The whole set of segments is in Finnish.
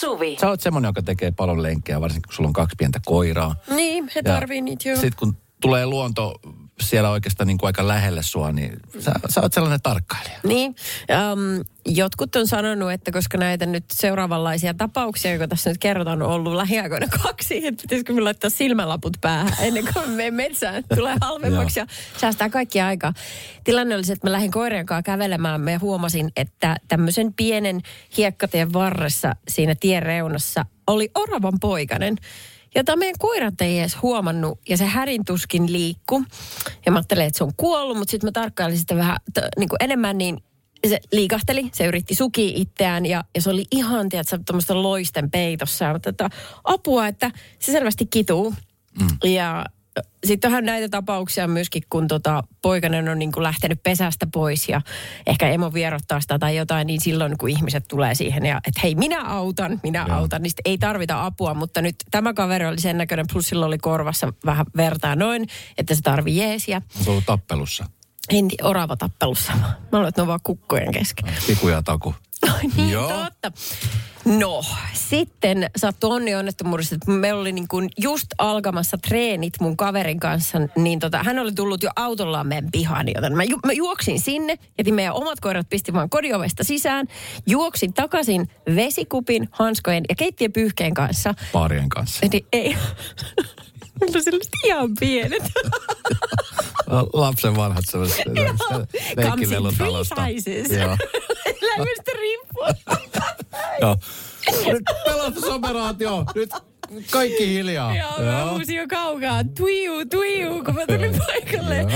Suvi. Sä oot semmonen, joka tekee paljon lenkkejä, varsinkin kun sulla on kaksi pientä koiraa. Niin, he tarvii niitä joo. Sitten kun tulee luonto siellä oikeastaan niin kuin aika lähelle sua, niin sä, sä oot sellainen tarkkailija. Niin, um, jotkut on sanonut, että koska näitä nyt seuraavanlaisia tapauksia, joita tässä nyt kerrotaan, on ollut lähiaikoina kaksi, että pitäisikö me laittaa silmälaput päähän ennen kuin me metsään tulee halvemmaksi ja säästää kaikkia aikaa. Tilanne oli se, että mä lähdin koirien kanssa kävelemään ja huomasin, että tämmöisen pienen hiekkatien varressa siinä tien reunassa oli oravan poikainen jota meidän koirat ei edes huomannut, ja se härintuskin liikku. Ja mä ajattelin, että se on kuollut, mutta sitten mä tarkkailin sitä vähän t- niin kuin enemmän, niin se liikahteli, se yritti suki itseään ja, ja se oli ihan, tiedätkö, tuommoista loisten peitossa. Ja tätä apua, että se selvästi kituu. Mm. Ja sitten onhan näitä tapauksia myöskin, kun tota, poikainen on niin kuin lähtenyt pesästä pois ja ehkä emo vierottaa sitä tai jotain, niin silloin kun ihmiset tulee siihen ja että hei minä autan, minä Joo. autan, niin ei tarvita apua. Mutta nyt tämä kaveri oli sen näköinen, plus sillä oli korvassa vähän vertaa noin, että se tarvii jeesiä. Onko ollut tappelussa? En orava tappelussa. Mä luulen, että ne on vaan kukkojen kesken. Tikuja taku. Niin, Joo. totta. No, sitten sattui onni onnettomuudesta, että meillä oli niin kuin just alkamassa treenit mun kaverin kanssa, niin tota, hän oli tullut jo autollaan meidän pihaan, joten mä, ju, mä juoksin sinne, jätin meidän omat koirat, pistin vaan kodiovesta sisään, juoksin takaisin vesikupin, hanskojen ja keittiöpyyhkeen kanssa. Paarien kanssa. Eli ei. Mulla on ihan pienet. Lapsen vanhat sellaiset leikkilelut talosta. Joo. Elämästä riippuu. Joo. Nyt pelastusoperaatio. Nyt kaikki hiljaa. Joo, mä huusin jo kaukaa. Tuiu, tuiu, kun mä tulin paikalle.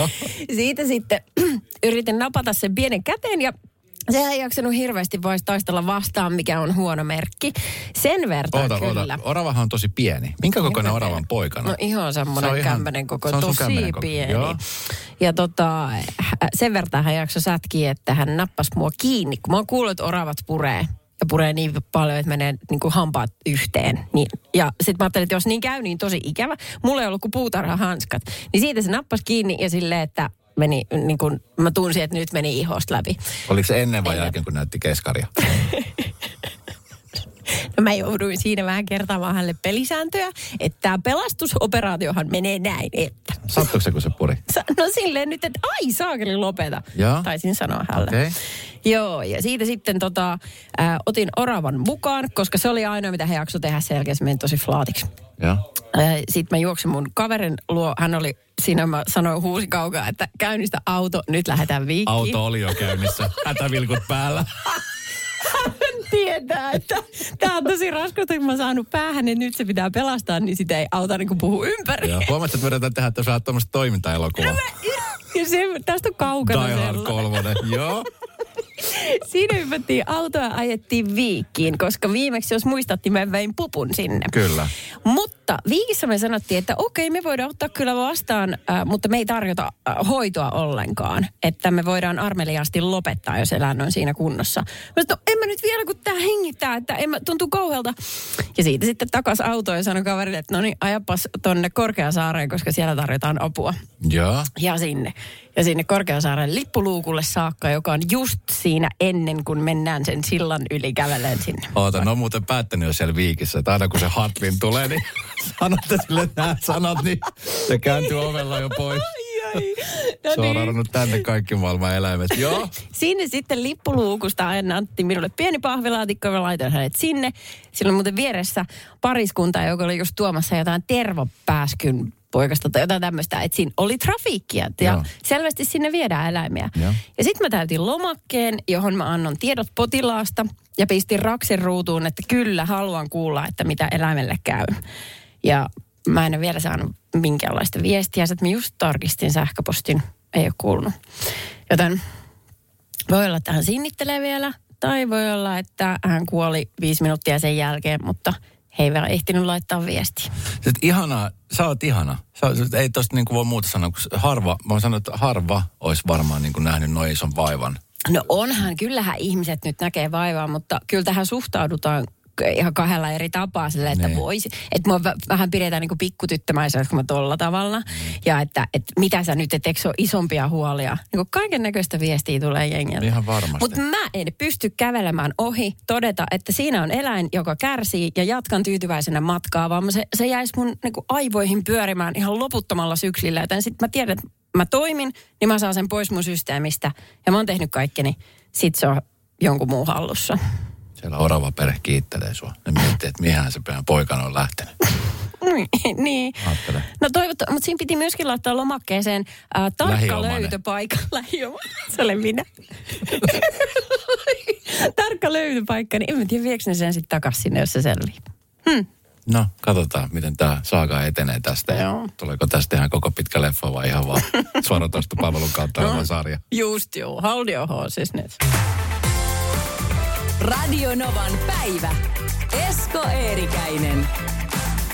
Siitä sitten yritin napata sen pienen käteen ja Sehän ei jaksanut hirveästi voisi taistella vastaan, mikä on huono merkki. Sen verran oota, kyllä. Oota. Oravahan on tosi pieni. Minkä kokoinen oravan poikana? No ihan semmoinen se kämmenen koko, se on tosi pieni. Joo. Ja tota, sen verran hän jaksoi sätkiä, että hän nappasi mua kiinni. Kun mä oon kuullut, että oravat puree ja puree niin paljon, että menee niin kuin hampaat yhteen. Niin, ja sitten mä ajattelin, että jos niin käy, niin tosi ikävä. Mulla ei ollut kuin puutarhahanskat. Niin siitä se nappasi kiinni ja silleen, että meni, niin kuin, mä tunsin, että nyt meni ihosta läpi. Oliko se ennen vai jälkeen, kun näytti keskaria? No mä jouduin siinä vähän kertaamaan hänelle pelisääntöjä, että tämä pelastusoperaatiohan menee näin, että... Sattuiko se, kun se puri? No silleen nyt, että ai saakeli lopeta, ja? taisin sanoa hänelle. Okay. Joo, ja siitä sitten tota, ää, otin oravan mukaan, koska se oli ainoa, mitä he jakso tehdä sen jälkeen, se meni tosi flaatiksi. Ja. Sitten mä juoksin mun kaverin luo, hän oli siinä mä sanoin huusi kaukaa, että käynnistä auto, nyt lähdetään viikkiin. Auto oli jo käynnissä, hätävilkut päällä. hän tietää, että tämä on tosi raskasta, kun mä saanut päähän, että nyt se pitää pelastaa, niin sitä ei auta niin puhu ympäri. Joo, huomasit, että me tehdä tässä tuommoista toimintaelokuvaa. No ja se, tästä on kaukana. Die Hard kolmonen, joo. Siinä hypättiin autoa ajettiin Viikkiin, koska viimeksi, jos muistattiin, mä vein pupun sinne. Kyllä. Mutta Viikissä me sanottiin, että okei, me voidaan ottaa kyllä vastaan, äh, mutta me ei tarjota äh, hoitoa ollenkaan. Että me voidaan armeliaasti lopettaa, jos eläin on siinä kunnossa. Mä sanoin, no en mä nyt vielä, kun tää hengittää, että en mä, tuntuu kauhealta. Ja siitä sitten takas autoon ja sanoi kaverille, että no niin, ajapas tonne Korkeasaareen, koska siellä tarjotaan apua. Joo. Ja sinne ja sinne Korkeasaaren lippuluukulle saakka, joka on just siinä ennen kuin mennään sen sillan yli kävelen sinne. Oota, no muuten päättänyt jo siellä viikissä, että aina kun se Hatlin tulee, niin sanotte sille nämä sanat, niin se kääntyy ovella jo pois. No se on niin. tänne kaikki maailman eläimet. Joo. Sinne sitten lippuluukusta aina antti minulle pieni pahvilaatikko ja laitoin hänet sinne. Silloin muuten vieressä pariskunta, joka oli just tuomassa jotain tervopääskyn poikasta tai jotain tämmöistä, että siinä oli trafiikkia ja Joo. selvästi sinne viedään eläimiä. Joo. Ja sitten mä täytin lomakkeen, johon mä annon tiedot potilaasta ja pistin raksin ruutuun, että kyllä haluan kuulla, että mitä eläimelle käy. Ja mä en ole vielä saanut minkäänlaista viestiä, että mä just tarkistin sähköpostin, ei ole kuulunut. Joten voi olla, että hän sinnittelee vielä, tai voi olla, että hän kuoli viisi minuuttia sen jälkeen, mutta – he ei vielä ehtinyt laittaa viestiä. Sitten ihanaa, sä oot ihana. Sä, ei tosta niin kuin voi muuta sanoa, kun harva, mä sanon, että harva olisi varmaan niin kuin nähnyt noin ison vaivan. No onhan, kyllähän ihmiset nyt näkee vaivaa, mutta kyllä tähän suhtaudutaan ihan kahdella eri tapaa sille, että Niin. voisi. Että mua vä- vähän pidetään niin kuin pikkutyttömäisenä, kun mä tolla tavalla. Ja että, että mitä sä nyt, et eikö ole isompia huolia? Niin kaiken näköistä viestiä tulee jengiltä. Ihan varmasti. Mutta mä en pysty kävelemään ohi, todeta, että siinä on eläin, joka kärsii ja jatkan tyytyväisenä matkaa, vaan se, se jäisi mun niin aivoihin pyörimään ihan loputtomalla syklillä. Joten sitten mä tiedän, että mä toimin, niin mä saan sen pois mun systeemistä. Ja mä oon tehnyt kaikkeni. Sit se on jonkun muun hallussa. Siellä orava perhe kiittelee sua. Ne miettii, että mihän se poikana on lähtenyt. Niin. Ajattele. No toivottu, mutta siinä piti myöskin laittaa lomakkeeseen äh, tarkka Lähiomainen. löytöpaikka. Lähioma. Se olen minä. tarkka löytöpaikka, niin en mä tiedä, viekö ne sen sitten takaisin sinne, jos se selvii. No, katsotaan, miten tämä saaga etenee tästä. Joo. Tuleeko tästä ihan koko pitkä leffa vai ihan vaan suoratoistopalvelun kautta No. sarja? Just joo, your horses nyt. Radio Novan päivä. Esko Eerikäinen.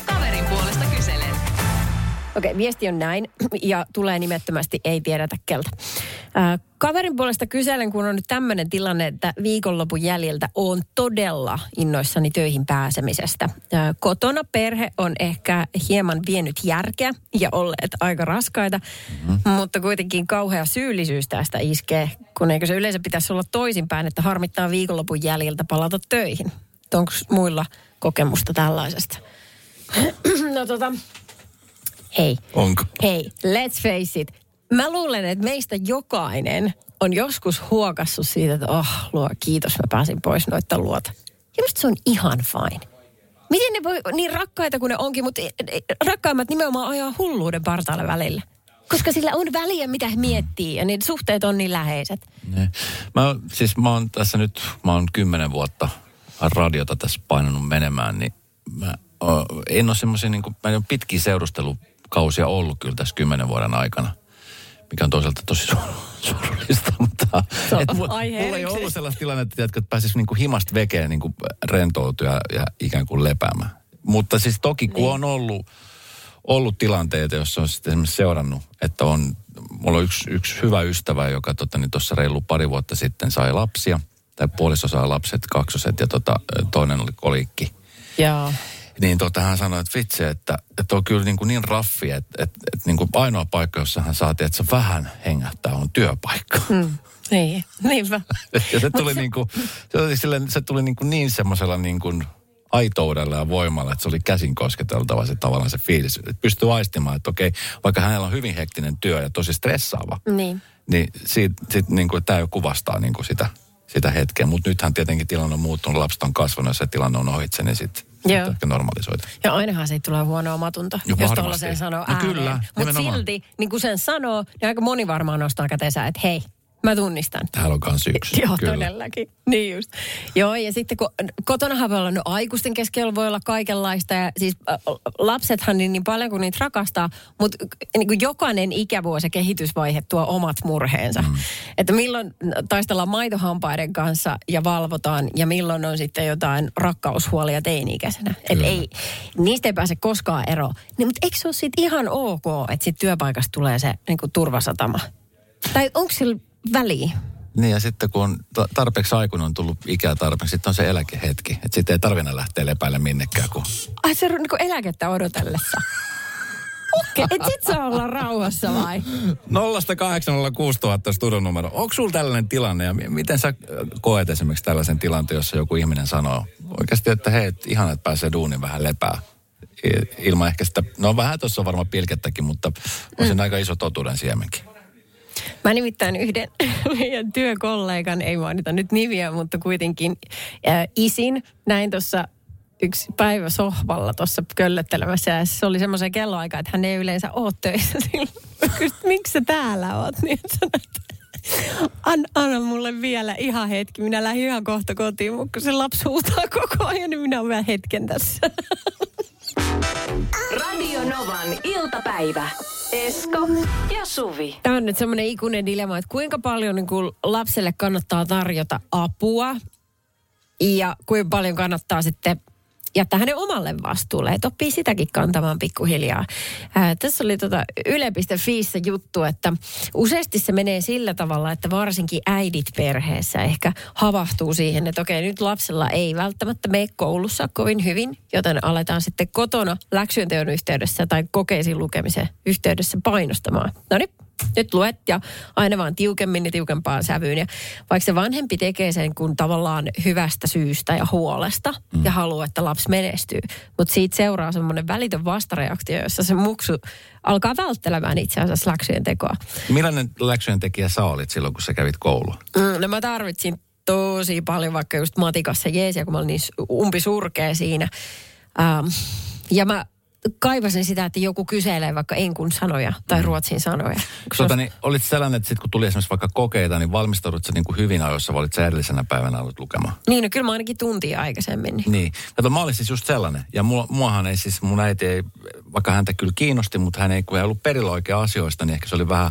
Kaverin puolesta Okei, viesti on näin ja tulee nimettömästi ei tiedetä keltä. Äh, kaverin puolesta kyselen, kun on nyt tämmöinen tilanne, että viikonlopun jäljiltä on todella innoissani töihin pääsemisestä. Äh, kotona perhe on ehkä hieman vienyt järkeä ja olleet aika raskaita, mm-hmm. mutta kuitenkin kauhea syyllisyys tästä iskee, kun eikö se yleensä pitäisi olla toisinpäin, että harmittaa viikonlopun jäljiltä palata töihin. Onko muilla kokemusta tällaisesta? no tota, hei. Onko? Hei, let's face it. Mä luulen, että meistä jokainen on joskus huokassut siitä, että oh, luo, kiitos, mä pääsin pois noita luota. Ja musta se on ihan fine. Miten ne voi, niin rakkaita kuin ne onkin, mutta rakkaimmat nimenomaan ajaa hulluuden partaalle välillä. Koska sillä on väliä, mitä he miettii, ja niiden suhteet on niin läheiset. Ne. Mä, siis mä oon tässä nyt, mä oon kymmenen vuotta radiota tässä painanut menemään, niin mä o, en ole semmoisia, niin kuin, mä en ole pitkiä seurustelukausia ollut kyllä tässä kymmenen vuoden aikana, mikä on toisaalta tosi su- surullista, mutta Se on et, mu- mulla ei ollut sellaista tilannetta, että pääsisi niin himasta vekeen niin rentoutua ja, ja ikään kuin lepäämään. Mutta siis toki kun Niin. on ollut, ollut tilanteita, joissa on sitten esimerkiksi seurannut, että on, mulla on yksi, yksi hyvä ystävä, joka tota, niin tuossa reilu pari vuotta sitten sai lapsia, tai puoliso sai lapset, kaksoset ja tota, toinen oli kolikki. Joo. Niin tota, hän sanoi, että vitsi, että, että on kyllä niin, kuin niin raffi, että, että, että niin kuin ainoa paikka, jossa hän saatiin, että se vähän hengähtää, on työpaikka. Mm. Niin, niinpä. Ja se tuli, niin kuin, se oli silleen, se tuli niin, kuin niin semmoisella niin kuin aitoudella ja voimalla, että se oli käsin kosketeltava se tavallaan se fiilis. Että pystyy aistimaan, että okei, vaikka hänellä on hyvin hektinen työ ja tosi stressaava, Niin. niin, siitä, sit, niin kuin, tämä jo kuvastaa niin kuin sitä, sitä hetkeä. Mutta nythän tietenkin tilanne on muuttunut, lapset on kasvanut ja se tilanne on ohitse, niin sitten Joo. ehkä normalisoitu. Ja ainahan siitä tulee huonoa matunta, Jo, jos tuollaisen sanoo No ääneen. kyllä, Mutta silti, niin kuin sen sanoo, niin aika moni varmaan nostaa kätensä, että hei, mä tunnistan. Täällä on kans yksi. Joo, kyllä. todellakin. Niin just. Joo, ja sitten kun kotonahan voi olla, no aikuisten keskellä voi olla kaikenlaista. Ja siis äh, lapsethan niin, niin paljon kuin niitä rakastaa, mutta niin kuin jokainen ikävuosi ja kehitysvaihe tuo omat murheensa. Mm. Että milloin taistellaan maitohampaiden kanssa ja valvotaan, ja milloin on sitten jotain rakkaushuolia teini-ikäisenä. Että ei, niistä ei pääse koskaan eroon. Niin, mutta eikö se ole sitten ihan ok, että sitten työpaikasta tulee se niin kuin turvasatama? Tai onko sillä väliä? Niin ja sitten kun on ta- tarpeeksi aikuinen on tullut ikää tarpeeksi, sitten on se eläkehetki. Että sitten ei tarvitse lähteä lepäille minnekään, kun Ai se on niin kuin eläkettä odotellessa. Okei, okay, et sit saa olla rauhassa vai? 0806000 studion numero. Onko sulla tällainen tilanne ja mi- miten sä koet esimerkiksi tällaisen tilanteen, jossa joku ihminen sanoo oikeasti, että hei, et ihana, että pääsee duunin vähän lepää. Ilman ehkä sitä, no vähän tuossa on varmaan pilkettäkin, mutta on siinä aika iso totuuden siemenkin. Mä nimittäin yhden meidän työkollegan, ei mainita nyt nimiä, mutta kuitenkin äh, isin, näin tuossa yksi päivä sohvalla tuossa köllöttelemässä ja se oli semmoisen kelloaika, että hän ei yleensä ole töissä että miksi sä täällä oot? Niin että An, anna mulle vielä ihan hetki. Minä lähdin ihan kohta kotiin, mutta kun se lapsi huutaa koko ajan, niin minä olen vielä hetken tässä. Radio Novan iltapäivä. Esko ja Suvi. Tämä on nyt semmoinen ikuinen dilemma, että kuinka paljon niin kuin lapselle kannattaa tarjota apua ja kuinka paljon kannattaa sitten jättää hänen omalle vastuulle, että oppii sitäkin kantamaan pikkuhiljaa. Ää, tässä oli tota yle.fiissä juttu, että useasti se menee sillä tavalla, että varsinkin äidit perheessä ehkä havahtuu siihen, että okei, nyt lapsella ei välttämättä mene koulussa kovin hyvin, joten aletaan sitten kotona läksyjen teon yhteydessä tai kokeisiin lukemisen yhteydessä painostamaan. No niin, nyt luet ja aina vaan tiukemmin ja tiukempaan sävyyn. Ja vaikka se vanhempi tekee sen kun tavallaan hyvästä syystä ja huolesta mm. ja haluaa, että lapsi menestyy. Mutta siitä seuraa semmoinen välitön vastareaktio, jossa se muksu alkaa välttelemään itse asiassa läksyjen tekoa. Millainen läksyjen tekijä sä olit silloin, kun sä kävit koulua? Mm, no mä tarvitsin tosi paljon vaikka just matikassa jeesiä, kun mä olin niin umpisurkea siinä. Um, ja mä kaivasin sitä, että joku kyselee vaikka enkun sanoja tai mm. ruotsin sanoja. Tota, niin, olit sellainen, että sit kun tuli esimerkiksi vaikka kokeita, niin valmistaudut sä niin kuin hyvin ajoissa, vai olit sä edellisenä päivänä ollut lukemaan? Niin, no kyllä mä ainakin tuntia aikaisemmin. Niin, niin. Kato, mä olin siis just sellainen. Ja mua, muahan ei siis, mun äiti ei, vaikka häntä kyllä kiinnosti, mutta hän ei, kun ei ollut perillä oikein asioista, niin ehkä se oli vähän,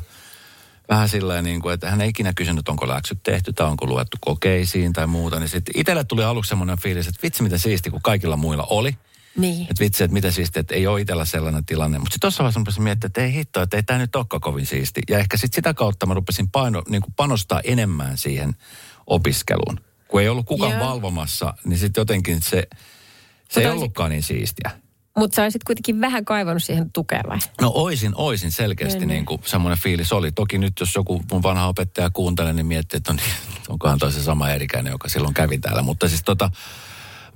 vähän sillä niin kuin, että hän ei ikinä kysynyt, onko läksyt tehty tai onko luettu kokeisiin tai muuta. Niin sitten itselle tuli aluksi semmoinen fiilis, että vitsi mitä siisti, kun kaikilla muilla oli. Niin. Että vitsi, että mitä siistiä, että ei ole itsellä sellainen tilanne. Mutta sitten tuossa vaiheessa rupesin miettimään, että ei hitto, että ei tämä nyt olekaan kovin siisti. Ja ehkä sitten sitä kautta mä rupesin paino, niin kuin panostaa enemmän siihen opiskeluun. Kun ei ollut kukaan Joo. valvomassa, niin sitten jotenkin se, se ei olisit... ollutkaan niin siistiä. Mutta sä olisit kuitenkin vähän kaivannut siihen tukea vai? No oisin, oisin selkeästi niin kuin semmoinen fiilis oli. Toki nyt jos joku mun vanha opettaja kuuntelee, niin miettii, että on, onkohan toi se sama erikäinen, joka silloin kävi täällä. Mutta siis tota,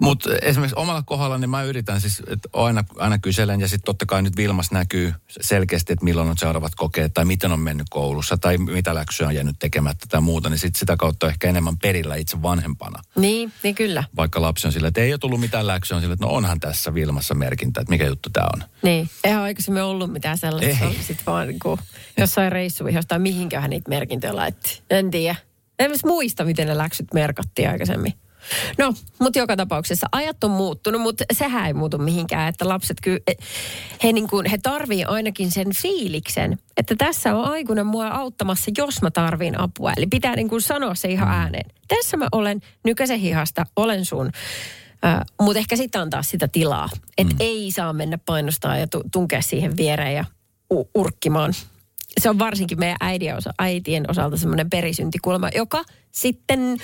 mutta esimerkiksi omalla kohdalla niin mä yritän siis, että aina, aina kyselen ja sitten totta kai nyt Vilmas näkyy selkeästi, että milloin on seuraavat kokeet tai miten on mennyt koulussa tai mitä läksyä on jäänyt tekemättä tai muuta, niin sitten sitä kautta ehkä enemmän perillä itse vanhempana. Niin, niin kyllä. Vaikka lapsi on sillä, että ei ole tullut mitään läksyä, on sillä, että no onhan tässä Vilmassa merkintä, että mikä juttu tämä on. Niin, eihän aikaisemmin ollut mitään sellaista, sitten vaan niin kuin jossain reissuvihossa tai mihinkään niitä merkintöjä laitti. En tiedä. En muista, miten ne läksyt merkattiin aikaisemmin. No, mutta joka tapauksessa ajat on muuttunut, mutta sehän ei muutu mihinkään, että lapset kyllä, he, niin kuin, he tarvii ainakin sen fiiliksen, että tässä on aikuinen mua auttamassa, jos mä tarviin apua. Eli pitää niin kuin sanoa se ihan ääneen. Tässä mä olen nykäisen hihasta, olen sun. Uh, mutta ehkä sitten antaa sitä tilaa. Että mm. ei saa mennä painostaa ja tunkea siihen viereen ja u- urkkimaan se on varsinkin meidän äidien osa, äitien osalta semmoinen perisyntikulma, joka sitten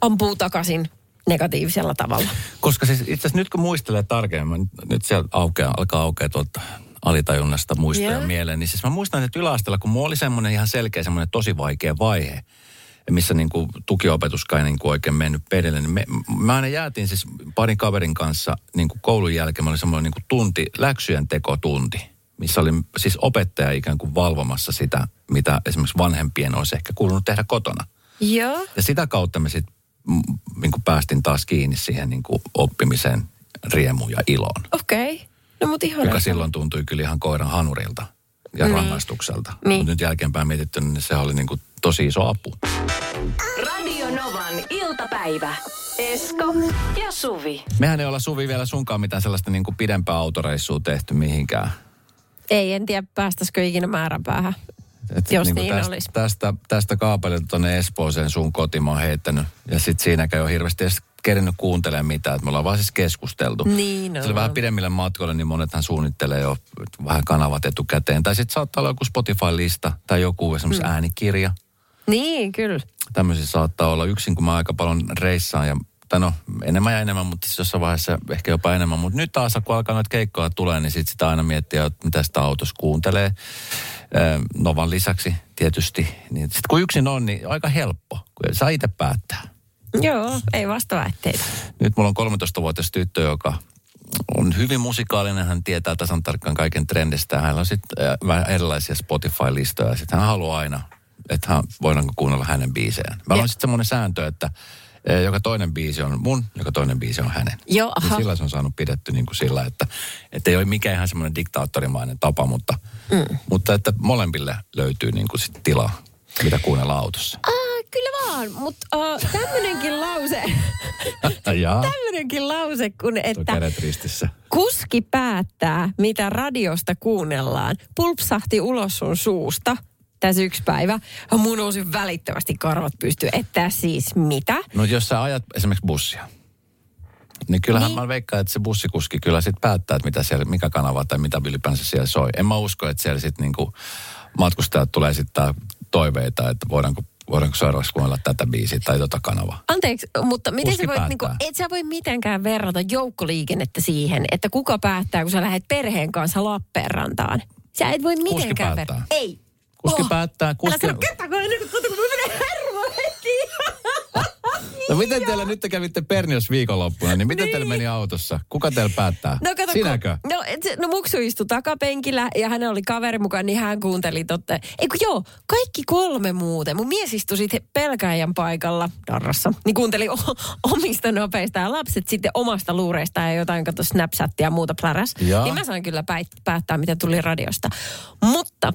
ampuu takaisin negatiivisella tavalla. Koska siis itse asiassa nyt kun muistelee tarkemmin, nyt siellä aukeaa, alkaa aukea tuolta alitajunnasta muistoja yeah. mieleen, niin siis mä muistan, että yläasteella, kun mulla oli semmoinen ihan selkeä semmoinen tosi vaikea vaihe, missä niin kuin tukiopetuskaan ei niin kuin oikein mennyt perille, niin me, me aina jäätiin siis parin kaverin kanssa niin kuin koulun jälkeen, mä oli semmoinen niin kuin tunti, läksyjen tekotunti missä oli siis opettaja ikään kuin valvomassa sitä, mitä esimerkiksi vanhempien olisi ehkä kuulunut tehdä kotona. Joo. Ja sitä kautta me sitten niin päästin taas kiinni siihen niin kuin oppimiseen riemuun ja iloon. Okei. Okay. No mutta ihan Joka silloin tuntui kyllä ihan koiran hanurilta ja niin. rangaistukselta. Niin. Mutta nyt jälkeenpäin mietitty, niin se oli niin kuin tosi iso apu. Radio Novan iltapäivä. Esko ja Suvi. Mehän ei olla Suvi vielä sunkaan mitään sellaista niin kuin pidempää autoreissua tehty mihinkään. Ei, en tiedä päästäisikö ikinä määränpäähän. Et jos niin, niin tästä, olisi. Tästä, tästä kaapelilta tuonne Espooseen sun kotimaan heittänyt. Ja sitten siinäkään ei ole hirveästi edes kerinyt kuuntelemaan mitään. Että me ollaan vaan siis keskusteltu. Niin on. vähän pidemmille matkoille, niin monethan suunnittelee jo vähän kanavat etukäteen. Tai sitten saattaa olla joku Spotify-lista tai joku esimerkiksi hmm. äänikirja. Niin, kyllä. Tämmöisiä saattaa olla yksin, kun mä aika paljon reissaan ja tai no enemmän ja enemmän, mutta siis jossain vaiheessa ehkä jopa enemmän. Mutta nyt taas, kun alkaa noita keikkoja tulee, niin sit sitä aina miettii, että mitä sitä autossa kuuntelee. Novan lisäksi tietysti. Niin sitten kun yksin on, niin aika helppo, kun saa itse päättää. Joo, ei vasta väitteitä. Nyt mulla on 13-vuotias tyttö, joka on hyvin musikaalinen, hän tietää tasan tarkkaan kaiken trendistä. Hänellä on sitten vähän erilaisia Spotify-listoja. Sitten hän haluaa aina, että hän, voidaanko kuunnella hänen biisejään. Meillä on sitten semmoinen sääntö, että joka toinen biisi on mun, joka toinen biisi on hänen. Joo, aha. sillä se on saanut pidetty niin kuin sillä, että, että ei ole mikään ihan semmoinen diktaattorimainen tapa, mutta, mm. mutta että molemmille löytyy niin kuin sit tilaa, mitä kuunnella autossa. Ah, kyllä vaan, mutta uh, tämmöinenkin lause, tämmöinenkin lause, kun että kuski päättää, mitä radiosta kuunnellaan, pulpsahti ulos sun suusta – tässä yksi päivä. Mun nousi välittömästi karvat pystyy. Että siis mitä? No jos sä ajat esimerkiksi bussia. Niin kyllähän niin. mä veikkaan, että se bussikuski kyllä sitten päättää, että mitä siellä, mikä kanava tai mitä ylipäänsä siellä soi. En mä usko, että siellä sitten niinku matkustajat tulee sitten toiveita, että voidaanko voidaanko seuraavaksi kuunnella tätä biisiä tai tota kanavaa. Anteeksi, mutta miten sä voit, niinku, et sä voi mitenkään verrata joukkoliikennettä siihen, että kuka päättää, kun sä lähdet perheen kanssa Lappeenrantaan. Sä et voi mitenkään verrata. Ei. Kuski oh. päättää. Kuski... Älä sano kertaa, kun mä menen hermoon heti. No miten teillä nyt te kävitte Pernios viikonloppuna, niin miten niin. teillä meni autossa? Kuka teillä päättää? No kato, Sinäkö? Kun, no, et, no muksu istui takapenkillä ja hän oli kaveri mukaan, niin hän kuunteli totta. Eikö joo, kaikki kolme muuten. Mun mies istui sitten pelkäjän paikalla darrassa, niin kuunteli o- omista nopeista ja lapset sitten omasta luureista ja jotain kato Snapchattia ja muuta pläräs. Ja. Niin mä sain kyllä päättää, mitä tuli radiosta. Mutta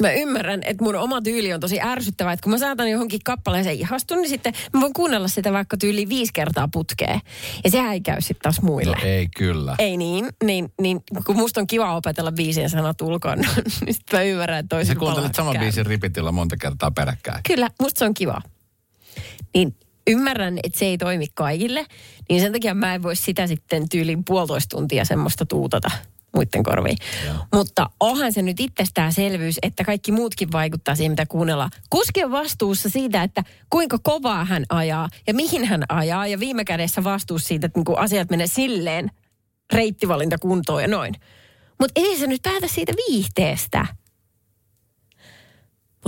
mä ymmärrän, että mun oma tyyli on tosi ärsyttävä, että kun mä saatan johonkin kappaleeseen ihastun, niin sitten mä voin kuunnella sitä vaikka tyyli viisi kertaa putkeen. Ja sehän ei käy sitten taas muille. No ei kyllä. Ei niin, niin, niin kun musta on kiva opetella biisien sanat ulkoon, niin sitten mä ymmärrän, että toisin Sä kuuntelit saman biisin ripitillä monta kertaa peräkkäin. Kyllä, musta se on kiva. Niin ymmärrän, että se ei toimi kaikille, niin sen takia mä en voi sitä sitten tyyliin puolitoista tuntia semmoista tuutata muiden korviin. Ja. Mutta onhan se nyt itsestäänselvyys, että kaikki muutkin vaikuttaa siihen, mitä kuunnellaan. Kuski on vastuussa siitä, että kuinka kovaa hän ajaa ja mihin hän ajaa. Ja viime kädessä vastuussa siitä, että niin asiat menee silleen reittivalinta kuntoon ja noin. Mutta ei se nyt päätä siitä viihteestä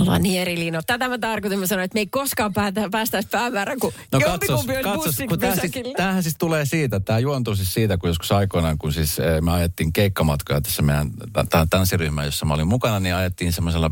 ollaan niin eri linjoilla. Tätä mä tarkoitin, mä sanoin, että me ei koskaan päätä, päästäisi päämäärän, kun no katsos, katsos, kun tämähän siis, tämähän siis tulee siitä, tämä juontuu siis siitä, kun joskus aikoinaan, kun siis eh, me ajettiin keikkamatkoja tässä meidän tanssiryhmä, jossa mä olin mukana, niin ajettiin semmoisella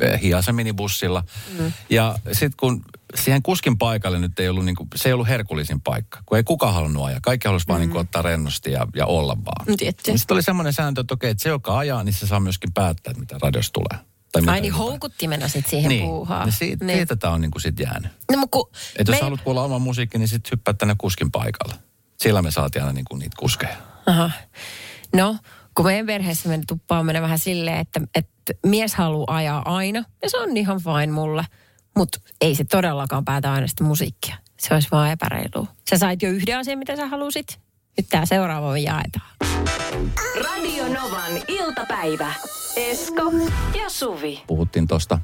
eh, hiasa minibussilla. Mm. Ja sitten kun siihen kuskin paikalle nyt ei ollut, niin kuin, se ei ollut herkullisin paikka, kun ei kukaan halunnut ajaa. Kaikki halusi mm. vaan niin kuin, ottaa rennosti ja, ja olla vaan. Niin sitten oli semmoinen sääntö, että okei, että se joka ajaa, niin se saa myöskin päättää, että mitä radiosta tulee. Tai Ai niin houkuttimena sitten siihen niin. puuhaan. Niin siitä, niin. siitä tämä on niin kuin sit jäänyt. No, ku, että jos me... haluat kuulla oman musiikki, niin sitten hyppää tänne kuskin paikalle. Sillä me saatiin aina niin kuin niitä kuskeja. Aha. No, kun meidän perheessä meni tuppaa mennä vähän silleen, että, että mies haluaa ajaa aina. Ja se on ihan fine mulle. Mutta ei se todellakaan päätä aina sitä musiikkia. Se olisi vaan epäreilua. Sä sait jo yhden asian, mitä sä halusit. Nyt tää seuraava jaetaan. Radio Novan iltapäivä. Esko ja Suvi. Puhuttiin tosta,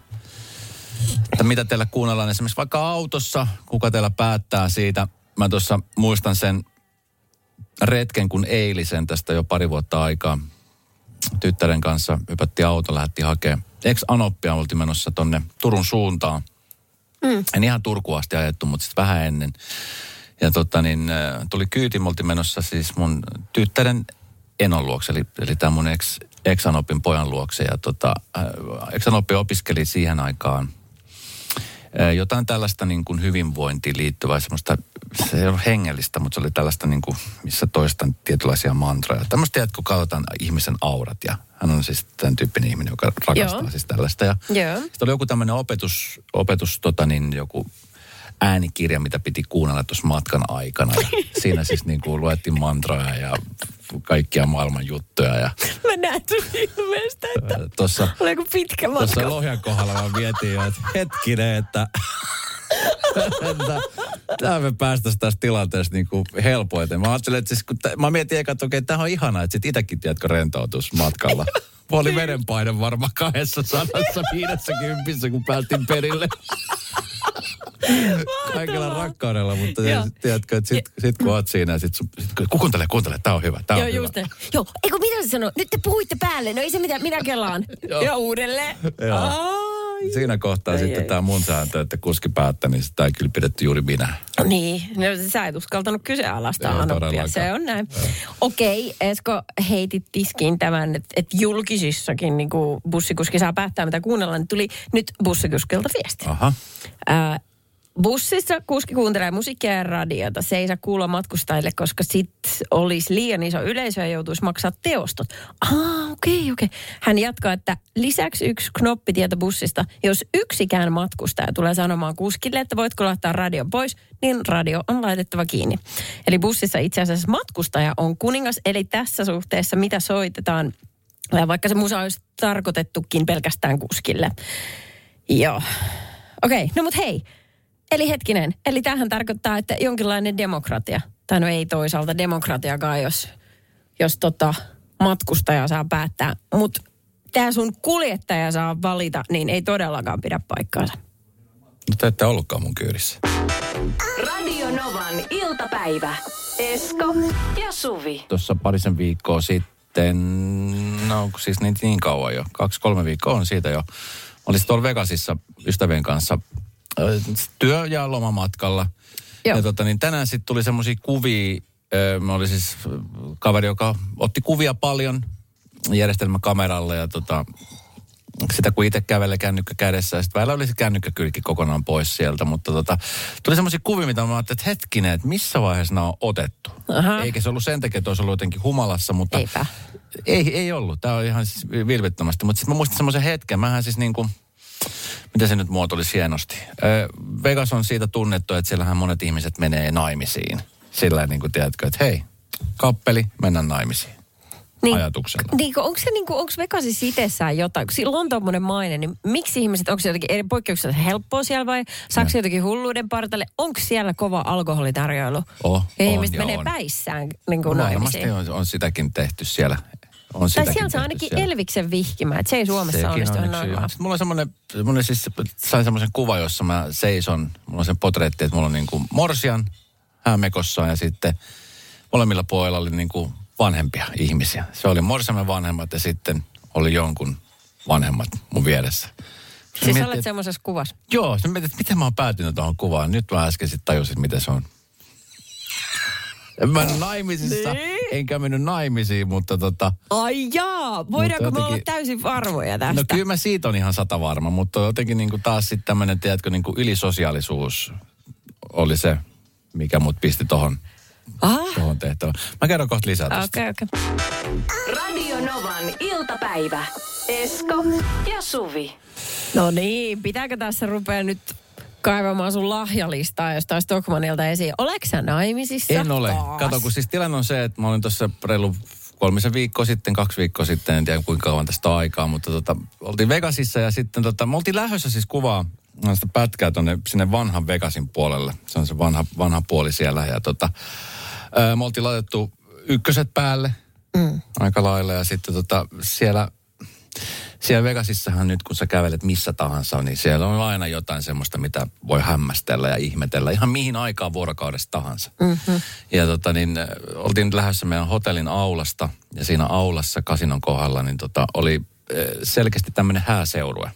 että mitä teillä kuunnellaan esimerkiksi vaikka autossa, kuka teillä päättää siitä. Mä tuossa muistan sen retken, kun eilisen tästä jo pari vuotta aikaa tyttären kanssa hypättiin auto, lähti hakemaan. Ex Anoppia oltiin menossa tonne Turun suuntaan. Mm. En ihan Turku asti ajettu, mutta sitten vähän ennen. Ja tota niin, äh, tuli kyyti, me menossa siis mun tyttären enon luokse, eli, eli tämä mun ex, Exanopin pojan luokse. Ja tota, äh, Exanoppi opiskeli siihen aikaan äh, jotain tällaista niin kuin hyvinvointiin liittyvää semmoista, se ei ollut hengellistä, mutta se oli tällaista niin kuin, missä toistan tietynlaisia mantroja. Tämmöistä, että kun katsotaan ihmisen aurat ja hän on siis tämän tyyppinen ihminen, joka rakastaa Joo. siis tällaista. Ja Joo. sitten oli joku tämmöinen opetus, opetus tota niin, joku äänikirja, mitä piti kuunnella tuossa matkan aikana. Ja siinä siis niin kuin luettiin mantroja ja kaikkia maailman juttuja. Ja mä näen sun ilmeestä, että tossa, oliko pitkä matka. Tuossa Lohjan kohdalla mä vietiin jo, että hetkinen, että että tämä me päästäisiin tästä tilanteesta niin kuin helpoiten. Mä ajattelin, että siis, kun t- mä mietin eka, että okei, tämä on ihanaa, että sit itsekin, tiedätkö, rentoutus matkalla. Mulla oli vedenpaine varmaan kahdessa sadassa viidessä kympissä, kun päästiin perille. Kaikella rakkaudella, mutta tiedätkö, että sit, sit kun oot siinä, sit, sit kuuntele, kuuntele, tää on hyvä, tää on Joo, hyvä. just ne. Joo, eikö mitä sä sanoo? Nyt te puhuitte päälle, no ei se mitä, minä kelaan. ja uudelleen. Joo. Siinä kohtaa ei, sitten tämä mun sääntö, että kuski päättää, niin sitä ei kyllä pidetty juuri minä. Niin, no, sä et uskaltanut kyseenalaistaa Anoppia, se on näin. Okei, okay, Esko heitit tiskiin tämän, että et julkisissakin niin bussikuski saa päättää, mitä kuunnellaan. Niin tuli nyt bussikuskilta viesti. Aha. Äh, Bussissa kuski kuuntelee musiikkia ja radiota. Se ei saa kuulla matkustajille, koska sit olisi liian iso yleisö ja joutuisi maksaa teostot. Ah, okei, okay, okei. Okay. Hän jatkaa, että lisäksi yksi knoppitieto bussista. Jos yksikään matkustaja tulee sanomaan kuskille, että voitko laittaa radion pois, niin radio on laitettava kiinni. Eli bussissa itse asiassa matkustaja on kuningas, eli tässä suhteessa mitä soitetaan, vaikka se musa olisi tarkoitettukin pelkästään kuskille. Joo. Okei, okay, no mut hei, Eli hetkinen, eli tähän tarkoittaa, että jonkinlainen demokratia. tai no ei toisaalta demokratiakaan, jos, jos tota matkustaja saa päättää. Mutta tämä sun kuljettaja saa valita, niin ei todellakaan pidä paikkaansa. No te ette ollutkaan mun kyydissä. Radio Novan iltapäivä. Esko ja Suvi. Tuossa parisen viikkoa sitten, no onko siis niin, niin kauan jo, kaksi-kolme viikkoa on siitä jo. Olisin tuolla Vegasissa ystävien kanssa työ- ja lomamatkalla. Joo. Ja tota, niin tänään sitten tuli semmoisia kuvia, mä oli siis kaveri, joka otti kuvia paljon järjestelmäkameralla ja tota, sitä kun itse kävelee kännykkä kädessä ja sitten välillä oli se kännykkäkylki kokonaan pois sieltä, mutta tota, tuli semmoisia kuvia, mitä mä ajattelin, että hetkinen, että missä vaiheessa nämä on otettu. Aha. Eikä se ollut sen takia, että olisi ollut jotenkin humalassa, mutta Eipä. ei, ei ollut. Tämä on ihan siis vilpittömästi. Mutta sitten mä muistan semmoisen hetken. Mähän siis niin kuin, miten se nyt muotoilisi hienosti. Vegas on siitä tunnettu, että siellähän monet ihmiset menee naimisiin. Sillä niin kuin tiedätkö, että hei, kappeli, mennään naimisiin. Niin, Ajatuksella. Niin, onko se niinku, onko Vegasissa itsessään jotain, kun sillä on tommonen maine, niin miksi ihmiset, onko se jotenkin eri poikkeuksellisen helppoa siellä vai saako se jotenkin hulluuden partalle? Onko siellä kova alkoholitarjoilu? Oh, ja on ihmiset ja menee on. päissään niin kuin Varmasti naimisiin. on, on, sitäkin tehty siellä. On Tai sieltä tehty ainakin siellä. Elviksen vihkimään, että se ei Suomessa Sekin onnistu vaan. Sitten mulla on semmoinen, semmoinen siis, sain semmoisen kuva, jossa mä seison, mulla on sen potreetti, että mulla on niin kuin morsian häämekossaan ja sitten molemmilla puolilla oli niin kuin vanhempia ihmisiä. Se oli morsiamen vanhemmat ja sitten oli jonkun vanhemmat mun vieressä. Siis Mietin, olet semmoisessa kuvassa. Joo, sitten mietin, että miten mä oon päätynyt tuohon kuvaan. Nyt mä äsken sitten tajusin, miten se on. En mä en naimisissa, Niin. enkä mennyt naimisiin, mutta tota... Ai jaa, voidaanko me jotenkin- olla täysin varmoja tästä? No kyllä mä siitä on ihan sata varma, mutta jotenkin niin kuin taas sitten tämmöinen, tiedätkö, niin kuin ylisosiaalisuus oli se, mikä mut pisti tohon, Ah, tohon tehtävään. Mä kerron kohta lisää tästä. okei, okei. Radio Novan iltapäivä. Esko ja Suvi. No niin, pitääkö tässä rupea nyt kaivamaan sun lahjalistaa jostain Stockmanilta esiin? Oleks sä naimisissa? En ole. Taas. Kato, kun siis tilanne on se, että mä olin tuossa reilu kolmisen viikkoa sitten, kaksi viikkoa sitten, en tiedä kuinka kauan tästä on aikaa, mutta tota, oltiin Vegasissa ja sitten tota, me oltiin lähdössä siis kuvaa sitä pätkää tonne sinne vanhan Vegasin puolelle. Se on se vanha, vanha puoli siellä ja tota, ää, me oltiin laitettu ykköset päälle mm. aika lailla ja sitten tota, siellä siellä Vegasissahan nyt, kun sä kävelet missä tahansa, niin siellä on aina jotain semmoista, mitä voi hämmästellä ja ihmetellä ihan mihin aikaan vuorokaudesta tahansa. Mm-hmm. Ja tota niin, äh, oltiin nyt lähdössä meidän hotellin aulasta ja siinä aulassa kasinon kohdalla niin tota, oli äh, selkeästi tämmöinen hääseurue.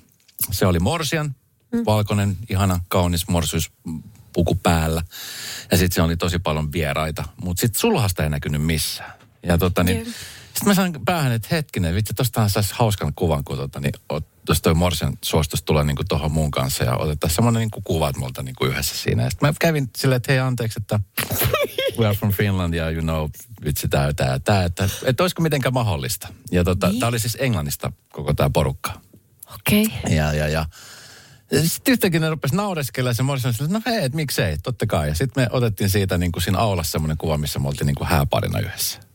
Se oli Morsian, mm. valkoinen, ihana, kaunis morsuuspuku päällä. Ja sitten se oli tosi paljon vieraita, mutta sitten sulhasta ei näkynyt missään. Ja tota niin, Joo. Sitten mä sain päähän, että hetkinen, vitsi, tostahan saisi hauskan kuvan, kun tota, niin, jos toi Morsian suostus tulee niin tuohon mun kanssa ja otettaisiin semmoinen niin kuva, että me oltaan niin yhdessä siinä. Sitten mä kävin silleen, että hei anteeksi, että we are from Finland ja you know, vitsi tää, tää, tää, että, että olisiko mitenkään mahdollista. Ja tota, Niin. tää oli siis Englannista koko tämä porukka. Okei. Okay. Ja, ja, ja. Sitten yhtäkkiä ne rupesi naureskella ja se Morrison että no hei, et miksei, totta kai. Ja sitten me otettiin siitä niin kuin siinä aulassa semmoinen kuva, missä me oltiin niin kuin hääparina yhdessä.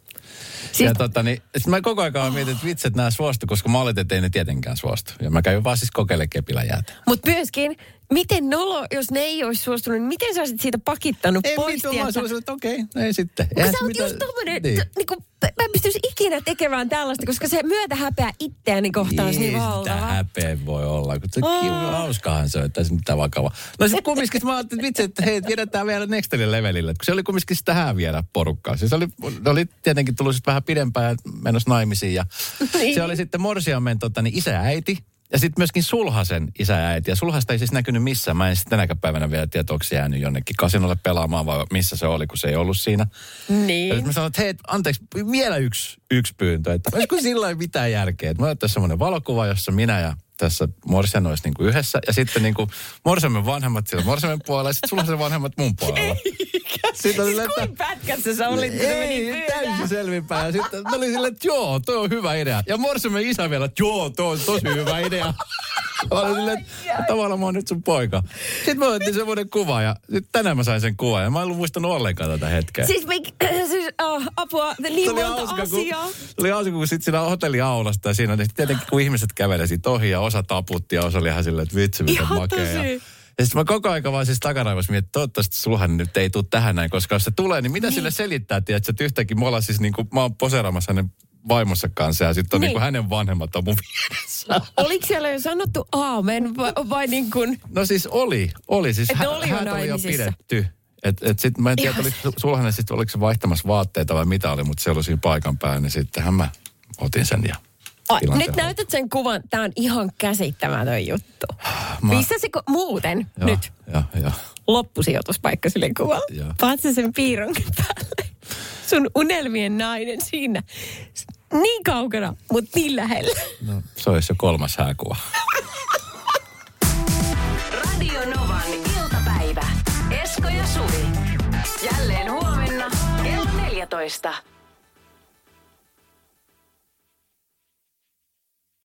Siis-. Ja tota, niin, sit mä koko ajan mietin, että vitsi, että nämä suostu, koska mä oletin, että ei ne tietenkään suostu. Ja mä kävin vaan siis kokeilemaan kepillä jäätä. Mutta myöskin, miten nolo, jos ne ei olisi suostunut, niin miten sä olisit siitä pakittanut Ei pois? mitään, mä että okei, ei sitten. Kun sä se oot just tommonen, Niin. niin. niinku, mä en pystyisi ikinä tekemään tällaista, koska se myötä häpeä itseäni kohtaan niin sitä valtava. häpeä voi olla, kun se Oh. hauskahan se on, että ei se mitään vakavaa. No sitten kumminkin mä ajattelin, että vitsi, että hei, vedetään vielä nextille levelille, kun se oli kumminkin sitä hää vielä porukkaa. Siis oli, oli tietenkin tullut sitten vähän pidempään ja menossa naimisiin ja Niin. se oli sitten Morsiamen tota, niin isä ja äiti. Ja sitten myöskin Sulhasen isä ja äiti. Ja Sulhasta ei siis näkynyt missään. Mä en sitten tänäkään päivänä vielä tiedä, onko se jäänyt jonnekin kasinolle pelaamaan vai missä se oli, kun se ei ollut siinä. Ja Niin. sitten mä sanoin, että hei, anteeksi, vielä yksi, yksi pyyntö. Että olisiko sillä mitään järkeä. Että mä otettaisiin semmoinen valokuva, jossa minä ja tässä Morsian olisi niinku yhdessä. Ja sitten niinku Morsiamen vanhemmat siellä Morsiamen puolella ja sitten sulla se vanhemmat mun puolella. Sitten oli silleen, että... Kuin pätkässä sä olit, kun Ei, täysin selvinpäin. Ja sitten mä olin silleen, että joo, toi on hyvä idea. Ja Morsiamen isä vielä, että joo, toi on tosi hyvä idea. Mä olin silleen, että tavallaan mä oon nyt sun poika. Sitten me otettiin semmoinen kuva ja sitten tänään mä sain sen kuvan. Ja mä en ollut muistanut ollenkaan tätä hetkeä. Siis, mik, siis oh, apua, niin Se oli monta hauska, kun, asiaa. se oli hauska, kun sitten siinä hotelliaulasta ja siinä niin tietenkin kun ihmiset kävelee siitä ohi ja osa taputti ja osa oli ihan silleen, että vitsi Ihan makea. Ja, tosi. Ja sitten mä koko ajan vaan siis takaraivossa mietin, että toivottavasti sulhan nyt ei tule tähän näin, koska jos se tulee, niin mitä niin. sille selittää, tiedätkö, että yhtäkkiä me ollaan siis niin kuin, mä oon poseeraamassa hänen vaimonsa kanssa ja sitten on niin. niin kuin hänen vanhemmat on mun vieressä. Oliko siellä jo sanottu aamen vai, vai niin kuin? No siis oli, oli. Siis hä, oli, jo oli jo pidetty. Et, et sit, mä en tiedä, oliko sulhanen sit, oliko se vaihtamassa vaatteita vai mitä oli, mutta se oli siinä paikan päällä, niin sittenhän mä otin sen ja Ai, nyt näytät sen kuvan. Tämä on ihan käsittämätön juttu. Mä... se muuten ja, nyt ja, ja. loppusijoituspaikka sille kuvalle? Paatsi sen piironkin päälle. Sun unelmien nainen siinä. Niin kaukana, mutta niin lähellä. No, se olisi jo kolmas hääkuva. Radio Novan iltapäivä. Esko ja Suvi. Jälleen huomenna kello 14.